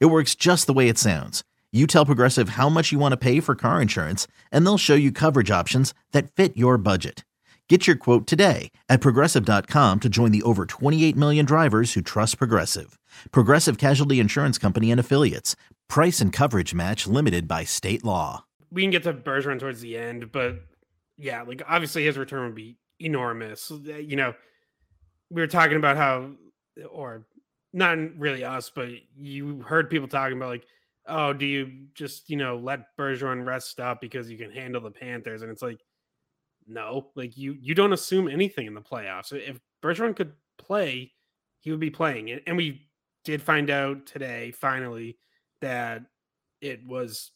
It works just the way it sounds. You tell Progressive how much you want to pay for car insurance, and they'll show you coverage options that fit your budget. Get your quote today at progressive.com to join the over 28 million drivers who trust Progressive. Progressive Casualty Insurance Company and Affiliates. Price and coverage match limited by state law. We can get to Bergeron towards the end, but yeah, like obviously his return would be enormous. You know, we were talking about how, or not really us, but you heard people talking about like, oh, do you just you know let Bergeron rest up because you can handle the Panthers? And it's like, no, like you you don't assume anything in the playoffs. If Bergeron could play, he would be playing. And we did find out today, finally, that it was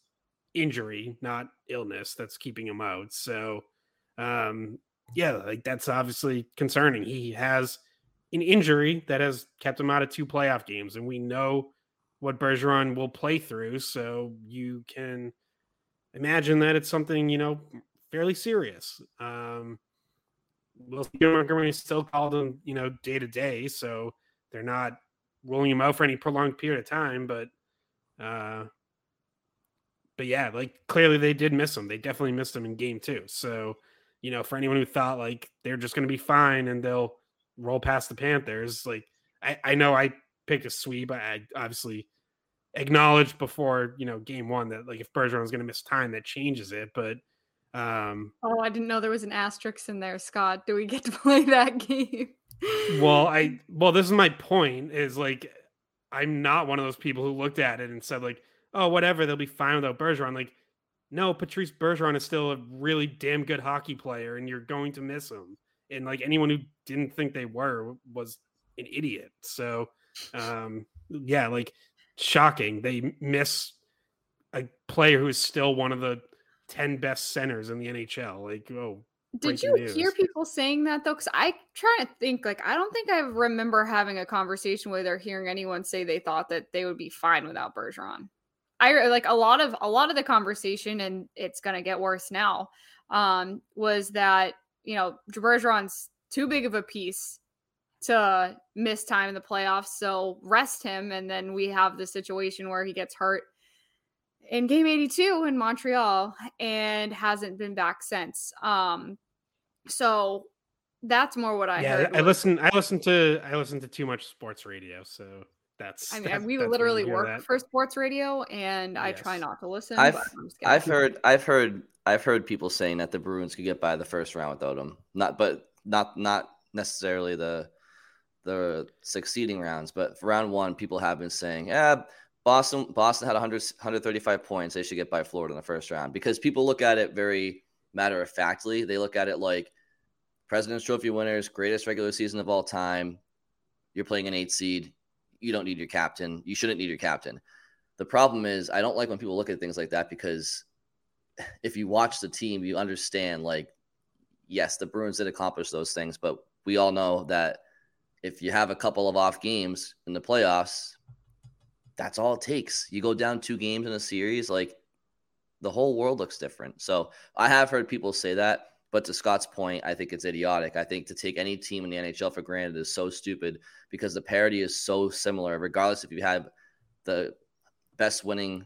injury, not illness, that's keeping him out. So, um, yeah, like that's obviously concerning. He has an injury that has kept him out of two playoff games, and we know what Bergeron will play through. So you can imagine that it's something you know fairly serious. Um, Will Montgomery still called him, you know, day to day, so they're not ruling him out for any prolonged period of time. But, uh, but yeah, like clearly they did miss him. They definitely missed him in game two. So, you know, for anyone who thought like they're just going to be fine and they'll roll past the Panthers. Like I, I know I picked a sweep. I obviously acknowledged before you know game one that like if Bergeron was going to miss time, that changes it. But um oh, I didn't know there was an asterisk in there, Scott. Do we get to play that game? well, I well, this is my point. Is like I'm not one of those people who looked at it and said like, oh, whatever, they'll be fine without Bergeron. Like, no, Patrice Bergeron is still a really damn good hockey player, and you're going to miss him and like anyone who didn't think they were was an idiot. So, um, yeah, like shocking. They miss a player who is still one of the 10 best centers in the NHL. Like, oh, did you news. hear people saying that though? Because I try to think, like, I don't think I remember having a conversation where they're hearing anyone say they thought that they would be fine without Bergeron. I like a lot of a lot of the conversation, and it's gonna get worse now. Um, was that you know, Bergeron's too big of a piece to miss time in the playoffs. So rest him. And then we have the situation where he gets hurt in game 82 in Montreal and hasn't been back since. Um, so that's more what I yeah, heard. I listen I listen to I listen to too much sports radio, so that's I mean that's, we literally work that. for sports radio and yes. I try not to listen. I've, I've heard I've heard I've heard people saying that the Bruins could get by the first round without him. Not, but not not necessarily the the succeeding rounds, but for round one, people have been saying, "Yeah, Boston Boston had 100, 135 points. They should get by Florida in the first round." Because people look at it very matter of factly. They look at it like President's Trophy winners, greatest regular season of all time. You're playing an eight seed. You don't need your captain. You shouldn't need your captain. The problem is, I don't like when people look at things like that because if you watch the team, you understand like, yes, the Bruins did accomplish those things, but we all know that if you have a couple of off games in the playoffs, that's all it takes. You go down two games in a series, like the whole world looks different. So I have heard people say that, but to Scott's point, I think it's idiotic. I think to take any team in the NHL for granted is so stupid because the parity is so similar, regardless if you have the best winning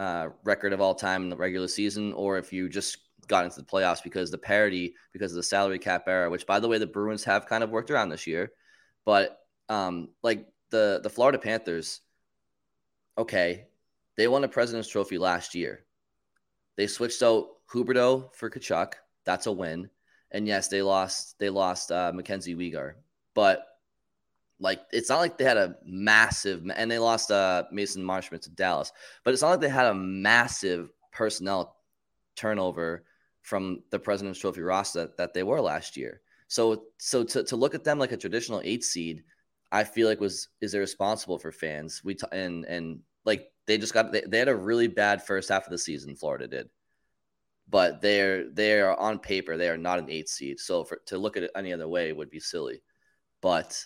uh, record of all time in the regular season, or if you just got into the playoffs because the parity, because of the salary cap era, which by the way the Bruins have kind of worked around this year, but um, like the the Florida Panthers, okay, they won a President's Trophy last year. They switched out Huberdeau for Tkachuk. That's a win. And yes, they lost. They lost uh, Mackenzie Weegar, but like it's not like they had a massive and they lost uh Mason Marchment to Dallas, but it's not like they had a massive personnel turnover from the President's Trophy roster that, that they were last year. So so to, to look at them like a traditional eight seed, I feel like was is irresponsible for fans. We t- and and like They just got they, they had a really bad first half of the season. Florida did, but they're they are on paper they are not an eight seed. So for to look at it any other way would be silly. But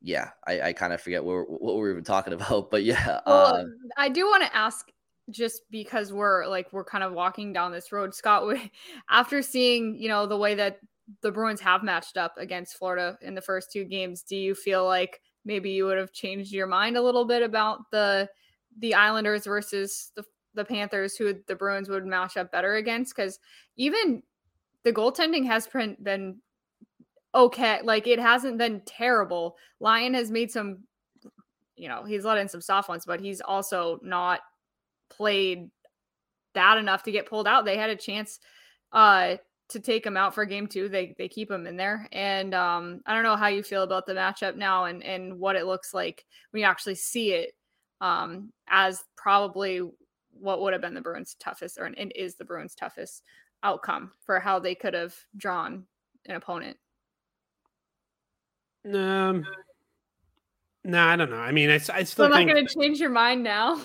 yeah, I, I kind of forget what, what we were even talking about. But yeah, well, uh, I do want to ask just because we're like we're kind of walking down this road, Scott. We, After seeing you know the way that the Bruins have matched up against Florida in the first two games, do you feel like maybe you would have changed your mind a little bit about the the Islanders versus the the Panthers, who the Bruins would match up better against? Because even the goaltending has been okay. Like it hasn't been terrible. Lyon has made some, you know, he's let in some soft ones, but he's also not played that enough to get pulled out. They had a chance uh to take him out for game two. They they keep him in there. And um I don't know how you feel about the matchup now and and what it looks like when you actually see it um as probably what would have been the Bruins toughest or and is the Bruins toughest outcome for how they could have drawn an opponent. Um no, I don't know. I mean, I, I still so I'm not going to change your mind now.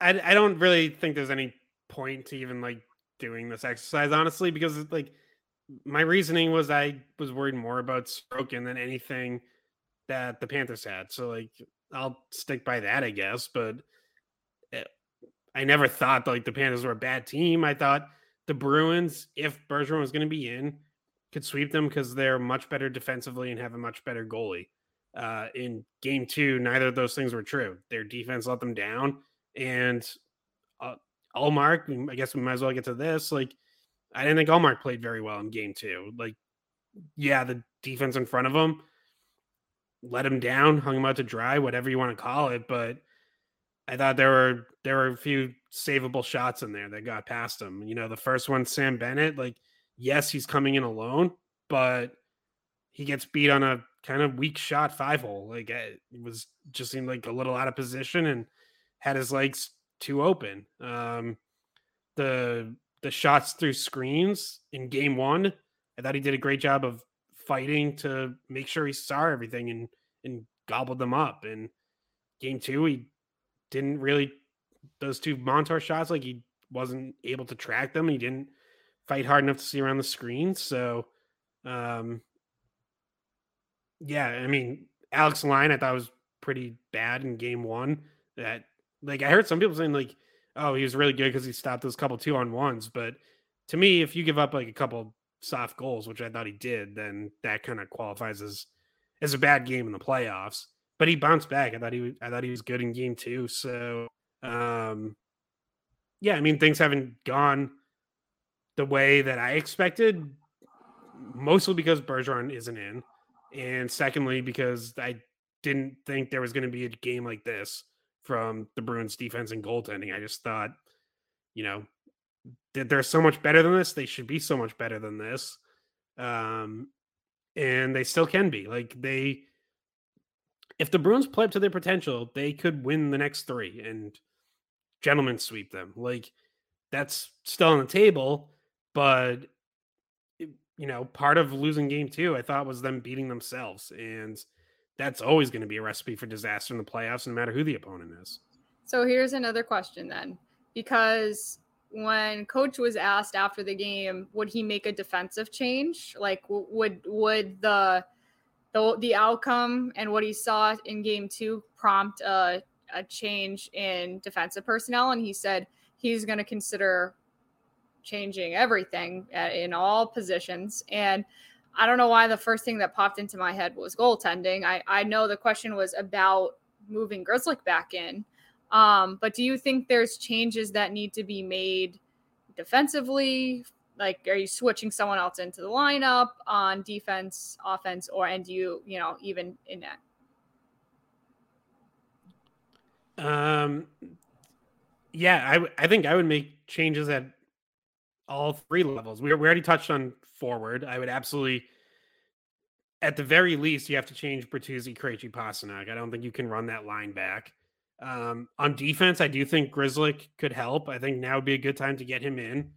I, I don't really think there's any point to even like doing this exercise, honestly, because like my reasoning was I was worried more about Sorokin than anything that the Panthers had. So like I'll stick by that, I guess. But I never thought like the Panthers were a bad team. I thought the Bruins, if Bergeron was going to be in, could sweep them because they're much better defensively and have a much better goalie. Uh, in game two, neither of those things were true. Their defense let them down, and uh, Ullmark, I guess we might as well get to this. Like, I didn't think Ullmark played very well in game two. Like, yeah, the defense in front of him let him down, hung him out to dry, whatever you want to call it. But I thought there were there were a few savable shots in there that got past him. You know, the first one, Sam Bennett, like, yes, he's coming in alone, but he gets beat on a kind of weak shot five hole. Like it was just seemed like a little out of position and had his legs too open. Um, the the shots through screens in game one, I thought he did a great job of fighting to make sure he saw everything and and gobbled them up. And game two, he didn't really those two Montour shots, like he wasn't able to track them. He didn't fight hard enough to see around the screen. So um yeah, I mean Alex Lyon I thought was pretty bad in game one. That like I heard some people saying like, oh, he was really good because he stopped those couple two on ones. But to me, if you give up like a couple soft goals, which I thought he did, then that kind of qualifies as as a bad game in the playoffs. But he bounced back. I thought he was, I thought he was good in game two. So um yeah, I mean things haven't gone the way that I expected, mostly because Bergeron isn't in, and secondly because I didn't think there was going to be a game like this from the Bruins defense and goaltending. I just thought, you know, that they're so much better than this. They should be so much better than this. Um, and they still can be. Like they if the Bruins play up to their potential, they could win the next three and gentlemen sweep them. Like that's still on the table, but you know, part of losing game two, I thought was them beating themselves. And that's always going to be a recipe for disaster in the playoffs, no matter who the opponent is. So here's another question then, because when coach was asked after the game, would he make a defensive change? Like, would would the the the outcome and what he saw in game two prompt a a change in defensive personnel? And he said he's going to consider changing everything at, in all positions and I don't know why the first thing that popped into my head was goaltending. I, I know the question was about moving Grzelcyk back in. Um, but do you think there's changes that need to be made defensively? Like, are you switching someone else into the lineup on defense, offense, or and you, you know, even in that? Um, yeah, I I think I would make changes at all three levels. We we already touched on forward. I would absolutely, at the very least, you have to change Bertuzzi, Krejci, Pastrnak. I don't think you can run that line back. Um, on defense, I do think Grzelcyk could help. I think now would be a good time to get him in,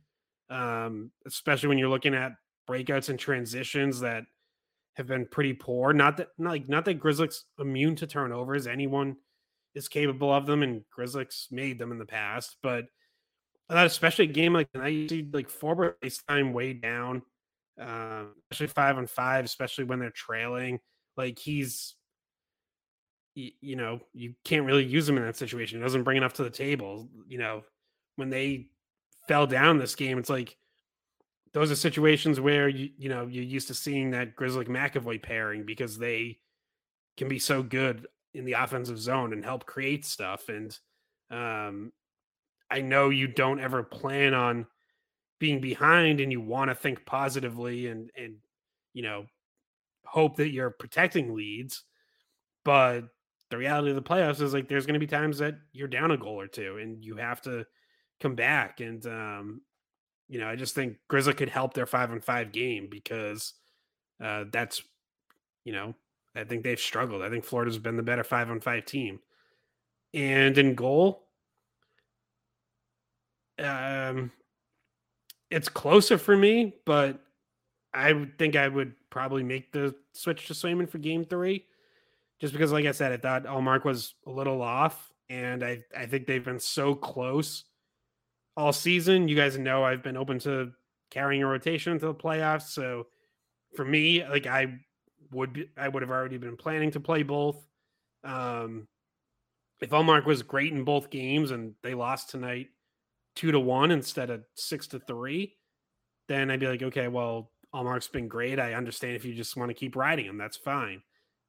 um, especially when you're looking at breakouts and transitions that have been pretty poor. Not that not like not that Grzelcyk's immune to turnovers. Anyone is capable of them, and Grzelcyk's made them in the past. But I thought, especially a game like I you see like Forbort ice time way down, uh, especially five on five, especially when they're trailing. Like he's, you, you know, you can't really use him in that situation. He doesn't bring enough to the table. You know, when they fell down this game, it's like those are situations where you you know you're used to seeing that Grzelcyk McAvoy pairing because they can be so good in the offensive zone and help create stuff. And um, I know you don't ever plan on being behind, and you want to think positively and and you know hope that you're protecting leads, but the reality of the playoffs is like there's going to be times that you're down a goal or two, and you have to come back and um, you know, I just think Grizzly could help their five and five game because uh, that's, you know, I think they've struggled. I think Florida's been the better five on five team. And in goal, um, it's closer for me, but I think I would probably make the switch to Swayman for game three. Just because, like I said, I thought Ullmark was a little off, and I, I think they've been so close all season. You guys know I've been open to carrying a rotation into the playoffs. So for me, like I would be, I would have already been planning to play both. Um, if Ullmark was great in both games and they lost tonight two to one instead of six to three, then I'd be like, okay, well, Ullmark's been great. I understand if you just want to keep riding him, that's fine.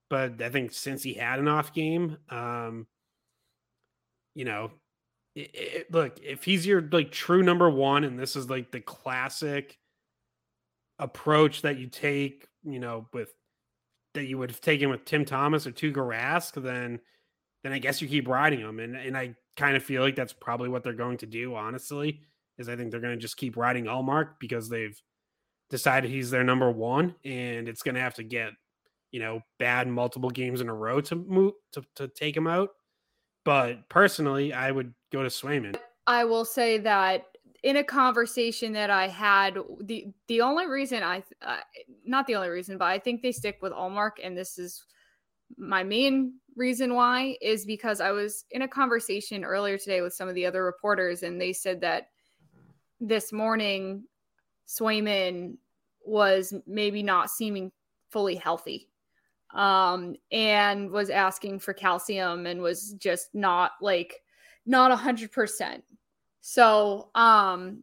But I think since he had an off game, um, you know, it, it, look, if he's your like true number one, and this is like the classic approach that you take, you know, with that you would have taken with Tim Thomas or Tuukka Rask, then then I guess you keep riding him. And and I kind of feel like that's probably what they're going to do, honestly, is I think they're going to just keep riding Ullmark because they've decided he's their number one, and it's going to have to get you know bad multiple games in a row to move to, to take him out. But personally, I would go to Swayman. I will say that in a conversation that I had, the the only reason I, uh, not the only reason, but I think they stick with Ullmark, and this is my main reason why is because I was in a conversation earlier today with some of the other reporters, and they said that this morning Swayman was maybe not seeming fully healthy um, and was asking for calcium and was just not like not a hundred percent. So, um,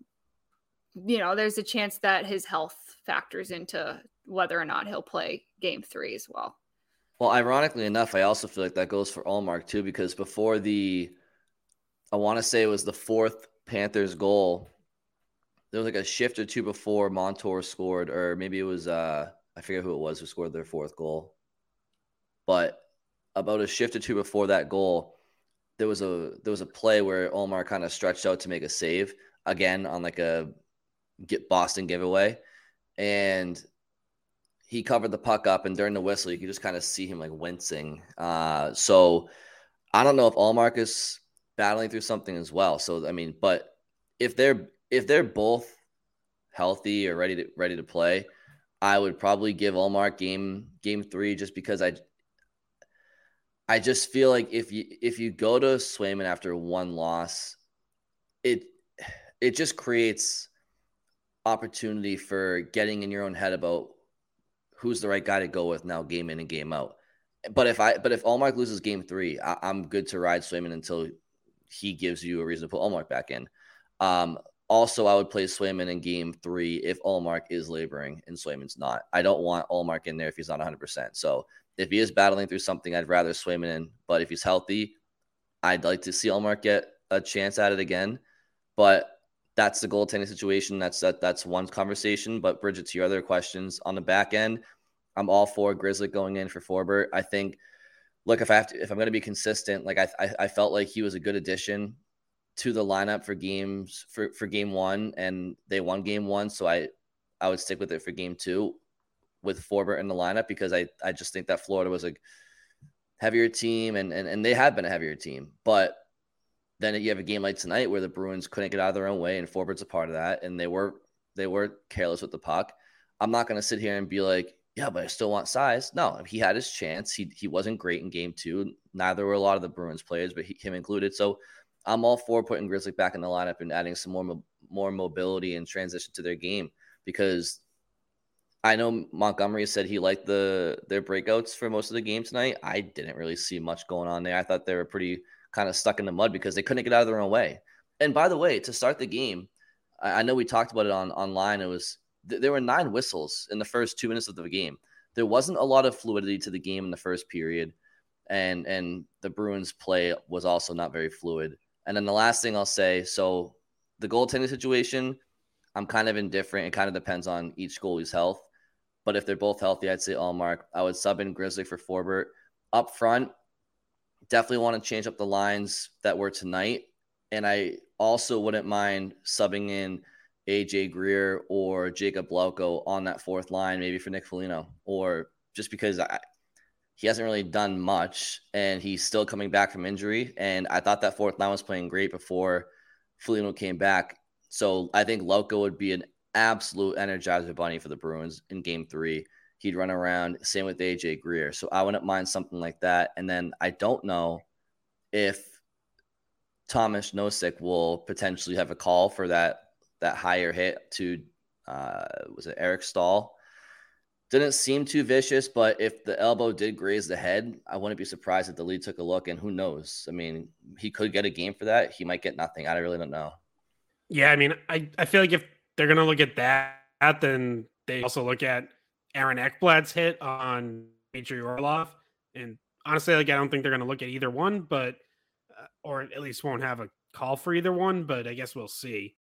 you know, there's a chance that his health factors into whether or not he'll play game three as well. Well, ironically enough, I also feel like that goes for Ullmark too, because before the, I want to say it was the fourth Panthers goal, there was like a shift or two before Montour scored, or maybe it was, uh, I forget who it was who scored their fourth goal but about a shift or two before that goal, there was a there was a play where Ullmark kind of stretched out to make a save again on like a get Boston giveaway, and he covered the puck up, and during the whistle, you could just kind of see him like wincing. Uh, so I don't know if Ullmark is battling through something as well. So I mean, but if they're if they're both healthy or ready to ready to play, I would probably give Ullmark game game three just because I I just feel like if you if you go to Swayman after one loss, it it just creates opportunity for getting in your own head about who's the right guy to go with now, game in and game out. But if I but if Ullmark loses game three, I, am good to ride Swayman until he gives you a reason to put Ullmark back in. Um, also, I would play Swayman in game three if Ullmark is laboring and Swayman's not. I don't want Ullmark in there if he's not 100%. So if he is battling through something, I'd rather Swayman. But if he's healthy, I'd like to see Ullmark get a chance at it again. But that's the goaltending situation. That's that. That's one conversation. But Bridget, to your other questions on the back end, I'm all for Grizzly going in for Forbort. I think. Look, if I have to, if I'm going to be consistent, like I, I, I felt like he was a good addition to the lineup for games for for game one, and they won game one, so I I would stick with it for game two with Forbort in the lineup because I, I just think that Florida was a heavier team and, and, and they have been a heavier team. But then you have a game like tonight where the Bruins couldn't get out of their own way and Forbort's a part of that. And they were they were careless with the puck. I'm not going to sit here and be like, yeah, but I still want size. No, he had his chance. He he wasn't great in game two. Neither were a lot of the Bruins players, but he, him included. So I'm all for putting Grizzly back in the lineup and adding some more more mobility and transition to their game because I know Montgomery said he liked the their breakouts for most of the game tonight. I didn't really see much going on there. I thought they were pretty kind of stuck in the mud because they couldn't get out of their own way. And by the way, to start the game, I, I know we talked about it on online. It was th- there were nine whistles in the first two minutes of the game. There wasn't a lot of fluidity to the game in the first period, and and the Bruins play was also not very fluid. And then the last thing I'll say, so the goaltending situation, I'm kind of indifferent. It kind of depends on each goalie's health. But if they're both healthy, I'd say Ullmark. I would sub in Grizzly for Forbort. Up front, definitely want to change up the lines that were tonight. And I also wouldn't mind subbing in AJ Greer or Jakub Lauko on that fourth line, maybe for Nick Foligno, or just because I, he hasn't really done much and he's still coming back from injury. And I thought that fourth line was playing great before Foligno came back. So I think Lauko would be an absolute energizer bunny for the Bruins in game three. He'd run around. Same with AJ Greer. So I wouldn't mind something like that. And then I don't know if Tomas Nosek will potentially have a call for that that higher hit to uh, was it Eric Staal? Didn't seem too vicious, but if the elbow did graze the head, I wouldn't be surprised if the lead took a look. And who knows? I mean, he could get a game for that. He might get nothing. I really don't know. Yeah, I mean, I, I feel like if they're going to look at that, then they also look at Aaron Ekblad's hit on Dmitry Orlov. And honestly, like I don't think they're going to look at either one, but uh, or at least won't have a call for either one. But I guess we'll see.